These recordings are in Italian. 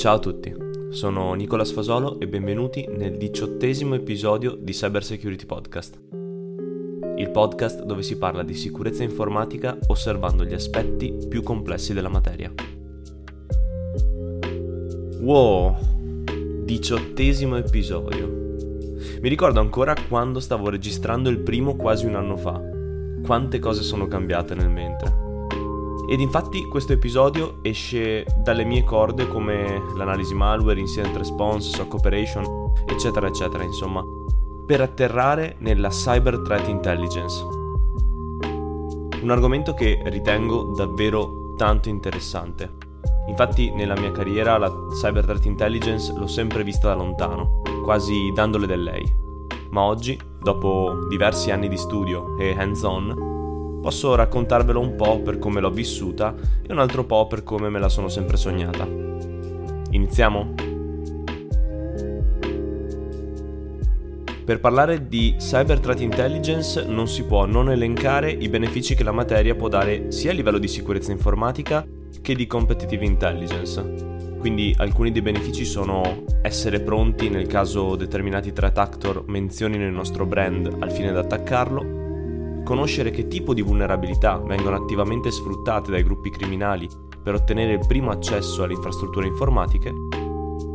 Ciao a tutti, sono Nicola Sfasolo e benvenuti nel diciottesimo episodio di Cyber Security Podcast. Il podcast dove si parla di sicurezza informatica osservando gli aspetti più complessi della materia. Wow, diciottesimo episodio. Mi ricordo ancora quando stavo registrando il primo quasi un anno fa. Quante cose sono cambiate nel mentre. Ed infatti questo episodio esce dalle mie corde come l'analisi malware, incident response, SOC operation, eccetera, eccetera, insomma, per atterrare nella cyber threat intelligence. Un argomento che ritengo davvero tanto interessante. Infatti nella mia carriera la cyber threat intelligence l'ho sempre vista da lontano, quasi dandole del lei. Ma oggi, dopo diversi anni di studio e hands-on, Posso raccontarvelo un po' per come l'ho vissuta e un altro po' per come me la sono sempre sognata. Iniziamo? Per parlare di Cyber Threat Intelligence non si può non elencare i benefici che la materia può dare sia a livello di sicurezza informatica che di competitive intelligence. Quindi alcuni dei benefici sono essere pronti nel caso determinati threat actor menzionino il nostro brand al fine di attaccarlo, conoscere che tipo di vulnerabilità vengono attivamente sfruttate dai gruppi criminali per ottenere il primo accesso alle infrastrutture informatiche,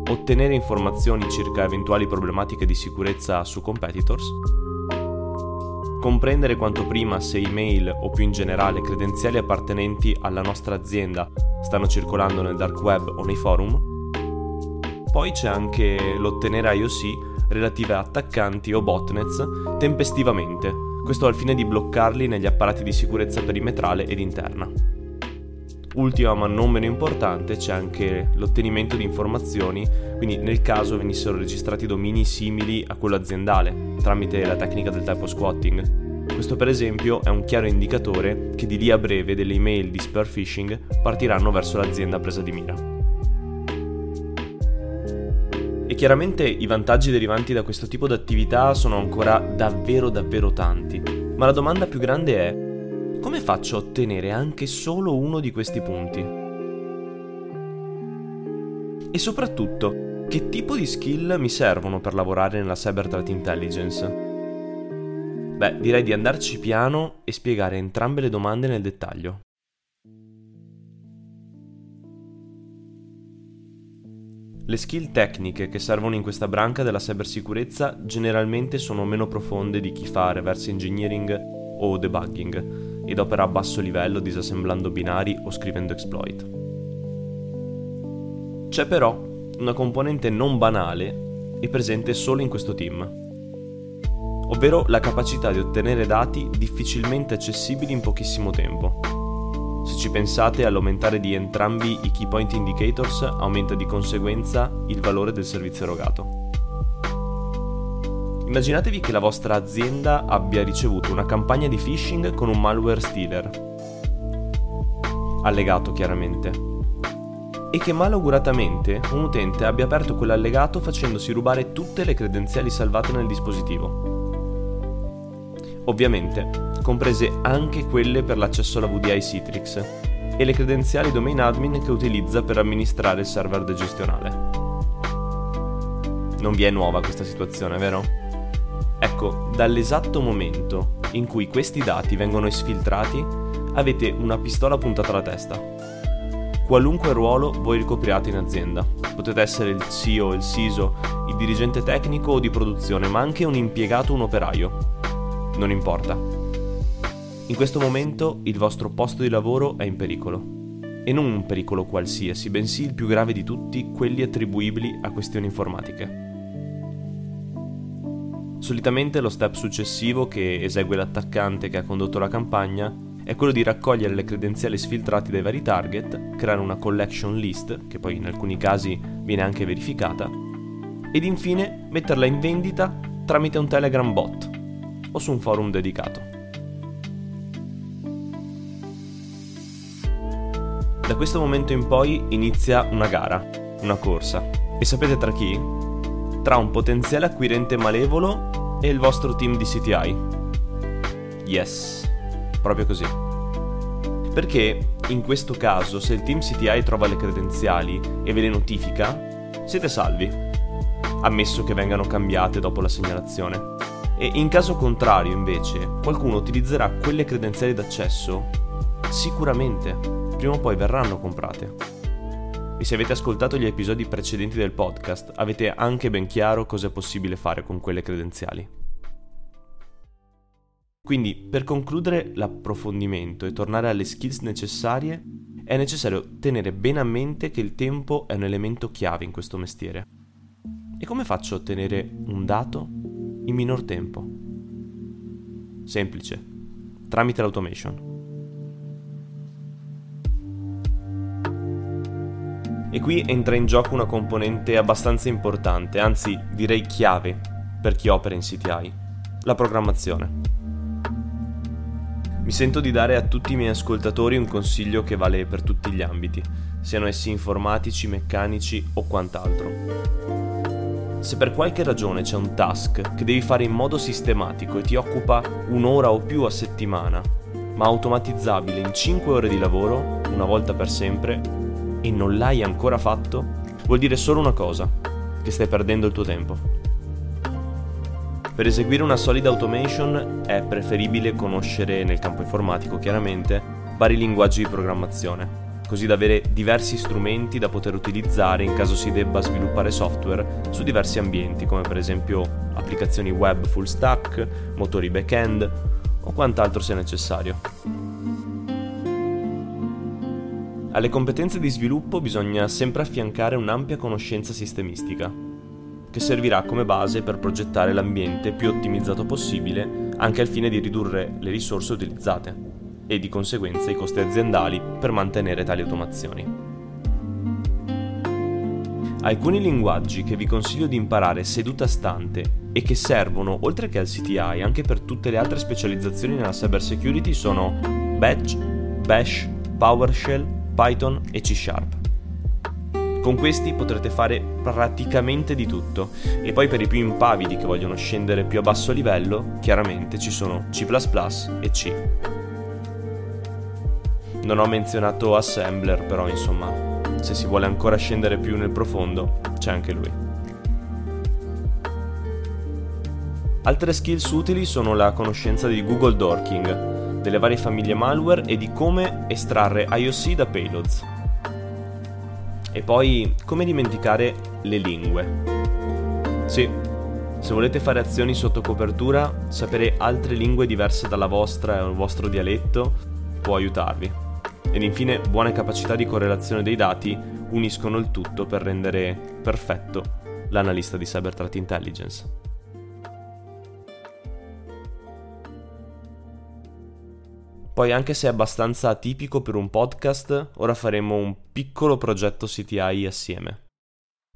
ottenere informazioni circa eventuali problematiche di sicurezza su competitors, comprendere quanto prima se email o più in generale credenziali appartenenti alla nostra azienda stanno circolando nel dark web o nei forum. Poi c'è anche l'ottenere IOC relative a attaccanti o botnets tempestivamente questo al fine di bloccarli negli apparati di sicurezza perimetrale ed interna. Ultima ma non meno importante c'è anche l'ottenimento di informazioni, quindi nel caso venissero registrati domini simili a quello aziendale, tramite la tecnica del typo squatting. Questo per esempio è un chiaro indicatore che di lì a breve delle email di spear phishing partiranno verso l'azienda presa di mira. E chiaramente i vantaggi derivanti da questo tipo di attività sono ancora davvero davvero tanti, ma la domanda più grande è come faccio a ottenere anche solo uno di questi punti? E soprattutto, che tipo di skill mi servono per lavorare nella Cyber Threat Intelligence? Beh, direi di andarci piano e spiegare entrambe le domande nel dettaglio. Le skill tecniche che servono in questa branca della cybersicurezza generalmente sono meno profonde di chi fa reverse engineering o debugging ed opera a basso livello disassemblando binari o scrivendo exploit. C'è però una componente non banale e presente solo in questo team, ovvero la capacità di ottenere dati difficilmente accessibili in pochissimo tempo se ci pensate, all'aumentare di entrambi i key point indicators aumenta di conseguenza il valore del servizio erogato. Immaginatevi che la vostra azienda abbia ricevuto una campagna di phishing con un malware stealer, allegato chiaramente, e che malauguratamente un utente abbia aperto quell'allegato facendosi rubare tutte le credenziali salvate nel dispositivo. Ovviamente, comprese anche quelle per l'accesso alla VDI Citrix e le credenziali domain admin che utilizza per amministrare il server del gestionale. Non vi è nuova questa situazione, vero? Ecco, dall'esatto momento in cui questi dati vengono esfiltrati, avete una pistola puntata alla testa. Qualunque ruolo voi ricopriate in azienda. Potete essere il CEO, il CISO, il dirigente tecnico o di produzione, ma anche un impiegato o un operaio. Non importa in questo momento il vostro posto di lavoro è in pericolo. E non un pericolo qualsiasi, bensì il più grave di tutti, quelli attribuibili a questioni informatiche. Solitamente lo step successivo che esegue l'attaccante che ha condotto la campagna è quello di raccogliere le credenziali sfiltrate dai vari target, creare una collection list, che poi in alcuni casi viene anche verificata, ed infine metterla in vendita tramite un Telegram bot o su un forum dedicato. Da questo momento in poi inizia una gara, una corsa. E sapete tra chi? Tra un potenziale acquirente malevolo e il vostro team di CTI. Yes, proprio così. Perché in questo caso, se il team CTI trova le credenziali e ve le notifica, siete salvi, ammesso che vengano cambiate dopo la segnalazione. E in caso contrario, invece, qualcuno utilizzerà quelle credenziali d'accesso, sicuramente, prima o poi verranno comprate. E se avete ascoltato gli episodi precedenti del podcast, avete anche ben chiaro cosa è possibile fare con quelle credenziali. Quindi, per concludere l'approfondimento e tornare alle skills necessarie, è necessario tenere bene a mente che il tempo è un elemento chiave in questo mestiere. E come faccio a ottenere un dato in minor tempo? Semplice, tramite l'automation. E qui entra in gioco una componente abbastanza importante, anzi direi chiave per chi opera in CTI, la programmazione. Mi sento di dare a tutti i miei ascoltatori un consiglio che vale per tutti gli ambiti, siano essi informatici, meccanici o quant'altro. Se per qualche ragione c'è un task che devi fare in modo sistematico e ti occupa un'ora o più a settimana, ma automatizzabile in 5 ore di lavoro, una volta per sempre, e non l'hai ancora fatto, vuol dire solo una cosa, che stai perdendo il tuo tempo. Per eseguire una solida automation è preferibile conoscere, nel campo informatico chiaramente, vari linguaggi di programmazione, così da avere diversi strumenti da poter utilizzare in caso si debba sviluppare software su diversi ambienti, come per esempio applicazioni web full stack, motori back-end o quant'altro sia necessario. Alle competenze di sviluppo bisogna sempre affiancare un'ampia conoscenza sistemistica, che servirà come base per progettare l'ambiente più ottimizzato possibile anche al fine di ridurre le risorse utilizzate e di conseguenza i costi aziendali per mantenere tali automazioni. Alcuni linguaggi che vi consiglio di imparare seduta stante e che servono, oltre che al CTI, anche per tutte le altre specializzazioni nella cyber security sono Batch, Bash, PowerShell, Python e C Sharp. Con questi potrete fare praticamente di tutto e poi per i più impavidi che vogliono scendere più a basso livello, chiaramente ci sono C ++ e C. Non ho menzionato Assembler, però insomma, se si vuole ancora scendere più nel profondo, c'è anche lui. Altre skills utili sono la conoscenza di Google Dorking, delle varie famiglie malware e di come estrarre IOC da payloads. E poi, come dimenticare le lingue? Sì, se volete fare azioni sotto copertura, sapere altre lingue diverse dalla vostra e il vostro dialetto può aiutarvi. Ed infine, buone capacità di correlazione dei dati uniscono il tutto per rendere perfetto l'analista di Cyber Threat Intelligence. Poi anche se è abbastanza atipico per un podcast, ora faremo un piccolo progetto CTI assieme.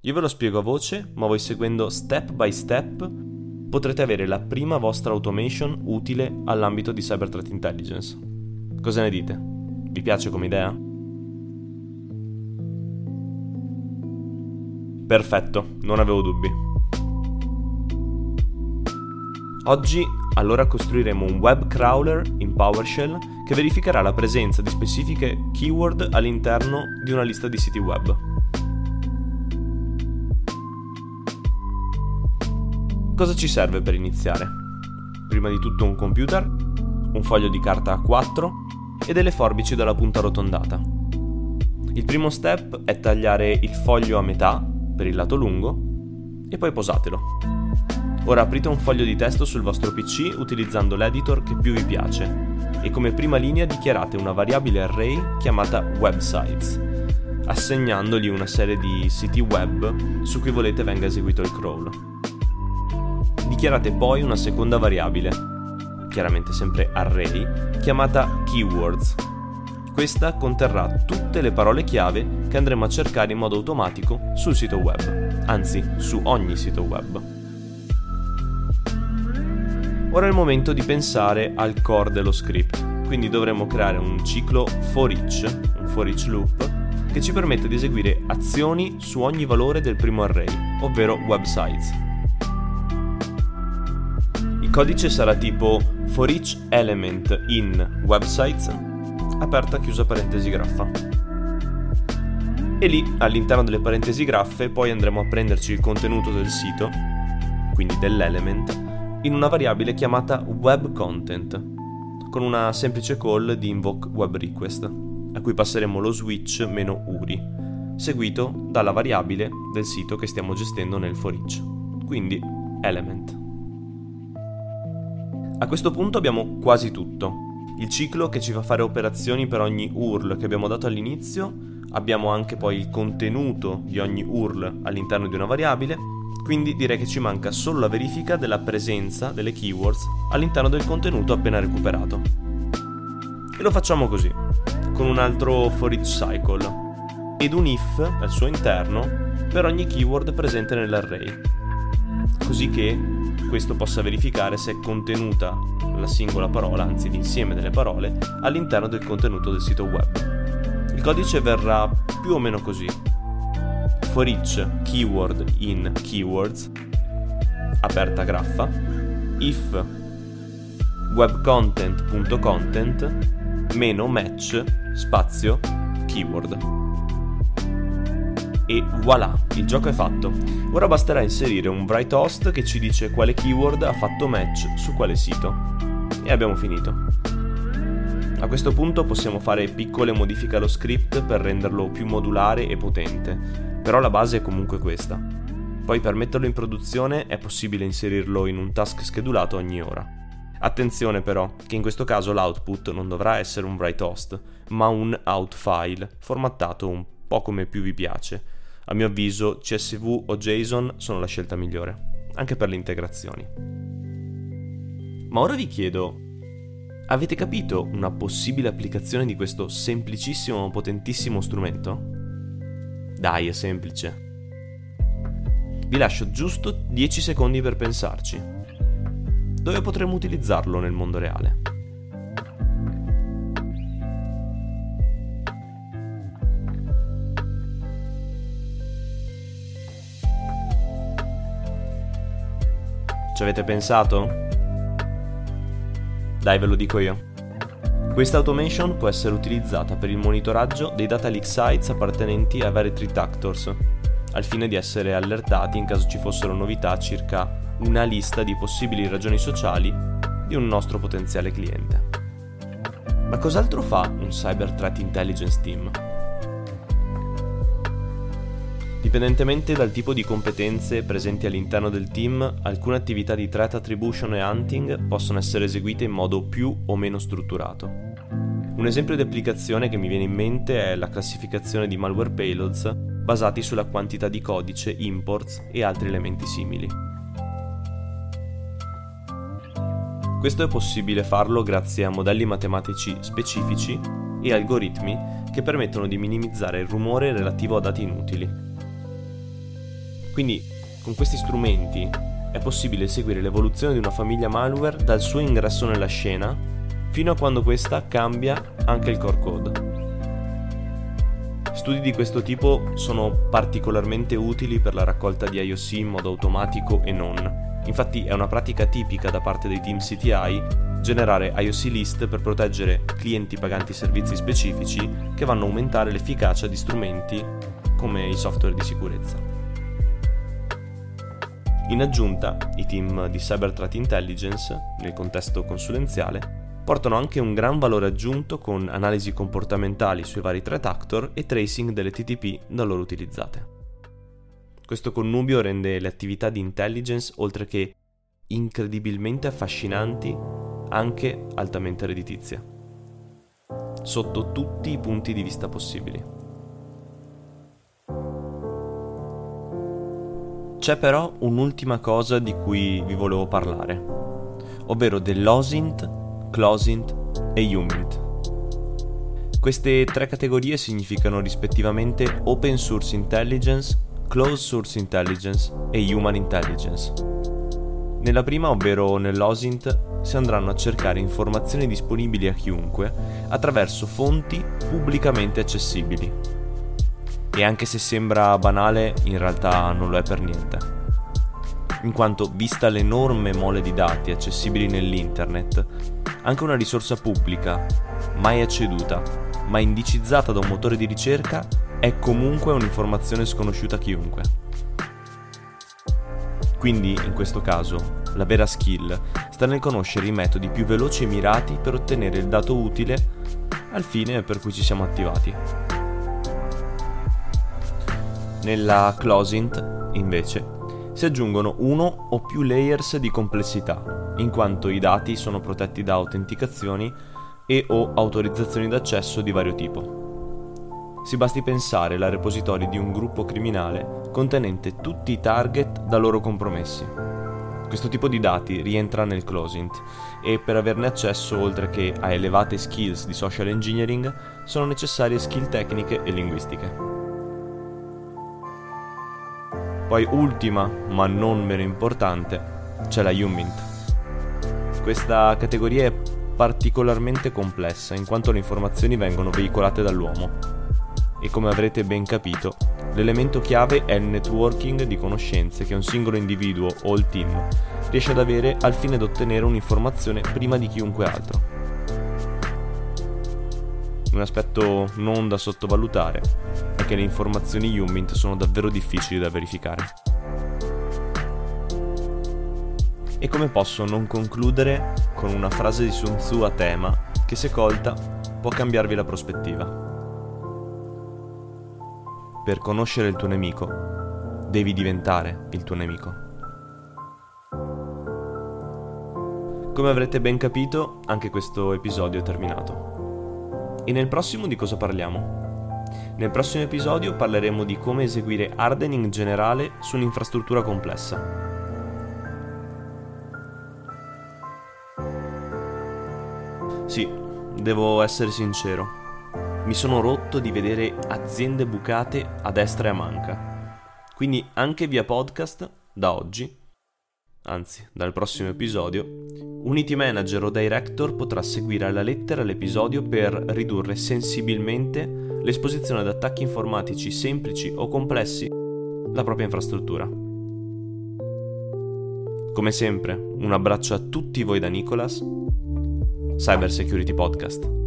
Io ve lo spiego a voce, ma voi seguendo step by step potrete avere la prima vostra automation utile all'ambito di Cyber Threat Intelligence. Cosa ne dite? Vi piace come idea? Perfetto, non avevo dubbi. Oggi allora costruiremo un web crawler in PowerShell che verificherà la presenza di specifiche keyword all'interno di una lista di siti web. Cosa ci serve per iniziare? Prima di tutto un computer, un foglio di carta A4 e delle forbici dalla punta arrotondata. Il primo step è tagliare il foglio a metà per il lato lungo e poi posatelo. Ora aprite un foglio di testo sul vostro PC utilizzando l'editor che più vi piace e come prima linea dichiarate una variabile array chiamata websites, assegnandogli una serie di siti web su cui volete venga eseguito il crawl. Dichiarate poi una seconda variabile, chiaramente sempre array, chiamata keywords. Questa conterrà tutte le parole chiave che andremo a cercare in modo automatico sul sito web, anzi su ogni sito web. Ora è il momento di pensare al core dello script, quindi dovremo creare un ciclo for each, un for each loop, che ci permette di eseguire azioni su ogni valore del primo array, ovvero websites. Codice sarà tipo for each element in websites, aperta chiusa parentesi graffa. E lì, all'interno delle parentesi graffe, poi andremo a prenderci il contenuto del sito, quindi dell'element, in una variabile chiamata web content, con una semplice call di invoke web request, a cui passeremo lo switch meno URI, seguito dalla variabile del sito che stiamo gestendo nel for each, quindi element. A questo punto abbiamo quasi tutto. Il ciclo che ci fa fare operazioni per ogni URL che abbiamo dato all'inizio, abbiamo anche poi il contenuto di ogni URL all'interno di una variabile, quindi direi che ci manca solo la verifica della presenza delle keywords all'interno del contenuto appena recuperato. E lo facciamo così, con un altro for each cycle ed un if al suo interno per ogni keyword presente nell'array, così che questo possa verificare se è contenuta la singola parola, anzi l'insieme delle parole, all'interno del contenuto del sito web. Il codice verrà più o meno così. For each keyword in keywords, aperta graffa, if webcontent.content meno match spazio keyword e voilà, il gioco è fatto. Ora basterà inserire un write host che ci dice quale keyword ha fatto match su quale sito. E abbiamo finito. A questo punto possiamo fare piccole modifiche allo script per renderlo più modulare e potente, però la base è comunque questa. Poi per metterlo in produzione è possibile inserirlo in un task schedulato ogni ora. Attenzione però, che in questo caso l'output non dovrà essere un write host, ma un out file, formattato un po' come più vi piace, a mio avviso CSV o JSON sono la scelta migliore, anche per le integrazioni. Ma ora vi chiedo, avete capito una possibile applicazione di questo semplicissimo ma potentissimo strumento? Dai, è semplice. Vi lascio giusto 10 secondi per pensarci. Dove potremmo utilizzarlo nel mondo reale? Ci avete pensato? Dai, ve lo dico io. Questa automation può essere utilizzata per il monitoraggio dei data leak sites appartenenti a vari threat actors, al fine di essere allertati in caso ci fossero novità circa una lista di possibili ragioni sociali di un nostro potenziale cliente. Ma cos'altro fa un Cyber Threat Intelligence Team? Dipendentemente dal tipo di competenze presenti all'interno del team, alcune attività di threat attribution e hunting possono essere eseguite in modo più o meno strutturato. Un esempio di applicazione che mi viene in mente è la classificazione di malware payloads basati sulla quantità di codice, imports e altri elementi simili. Questo è possibile farlo grazie a modelli matematici specifici e algoritmi che permettono di minimizzare il rumore relativo a dati inutili. Quindi con questi strumenti è possibile seguire l'evoluzione di una famiglia malware dal suo ingresso nella scena fino a quando questa cambia anche il core code. Studi di questo tipo sono particolarmente utili per la raccolta di IOC in modo automatico e non. Infatti è una pratica tipica da parte dei team CTI generare IOC list per proteggere clienti paganti servizi specifici che vanno a aumentare l'efficacia di strumenti come i software di sicurezza. In aggiunta, i team di Cyber Threat Intelligence, nel contesto consulenziale, portano anche un gran valore aggiunto con analisi comportamentali sui vari threat actor e tracing delle TTP da loro utilizzate. Questo connubio rende le attività di intelligence, oltre che incredibilmente affascinanti, anche altamente redditizie, sotto tutti i punti di vista possibili. C'è però un'ultima cosa di cui vi volevo parlare, ovvero dell'OSINT, CLOSINT e UMINT. Queste tre categorie significano rispettivamente Open Source Intelligence, Closed Source Intelligence e Human Intelligence. Nella prima, ovvero nell'OSINT, si andranno a cercare informazioni disponibili a chiunque attraverso fonti pubblicamente accessibili, e anche se sembra banale, in realtà non lo è per niente. In quanto, vista l'enorme mole di dati accessibili nell'internet, anche una risorsa pubblica, mai acceduta, ma indicizzata da un motore di ricerca, è comunque un'informazione sconosciuta a chiunque. Quindi, in questo caso, la vera skill sta nel conoscere i metodi più veloci e mirati per ottenere il dato utile al fine per cui ci siamo attivati. Nella closint, invece, si aggiungono uno o più layers di complessità, in quanto i dati sono protetti da autenticazioni e o autorizzazioni d'accesso di vario tipo. Si basti pensare alla repository di un gruppo criminale contenente tutti i target da loro compromessi. Questo tipo di dati rientra nel closint e per averne accesso oltre che a elevate skills di social engineering sono necessarie skill tecniche e linguistiche. Poi ultima, ma non meno importante, c'è la Humint. Questa categoria è particolarmente complessa in quanto le informazioni vengono veicolate dall'uomo. E come avrete ben capito, l'elemento chiave è il networking di conoscenze che un singolo individuo o il team riesce ad avere al fine di ottenere un'informazione prima di chiunque altro. Un aspetto non da sottovalutare che le informazioni Humint sono davvero difficili da verificare. E come posso non concludere con una frase di Sun Tzu a tema che se colta può cambiarvi la prospettiva. Per conoscere il tuo nemico, devi diventare il tuo nemico. Come avrete ben capito, anche questo episodio è terminato. E nel prossimo di cosa parliamo? Nel prossimo episodio parleremo di come eseguire hardening generale su un'infrastruttura complessa. Sì, devo essere sincero. Mi sono rotto di vedere aziende bucate a destra e a manca. Quindi anche via podcast, da oggi, anzi dal prossimo episodio, Unity Manager o Director potrà seguire alla lettera l'episodio per ridurre sensibilmente l'esposizione ad attacchi informatici semplici o complessi la propria infrastruttura. Come sempre, un abbraccio a tutti voi da Nicolas, Cyber Security Podcast.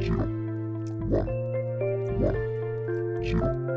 Zero, one, one, zero.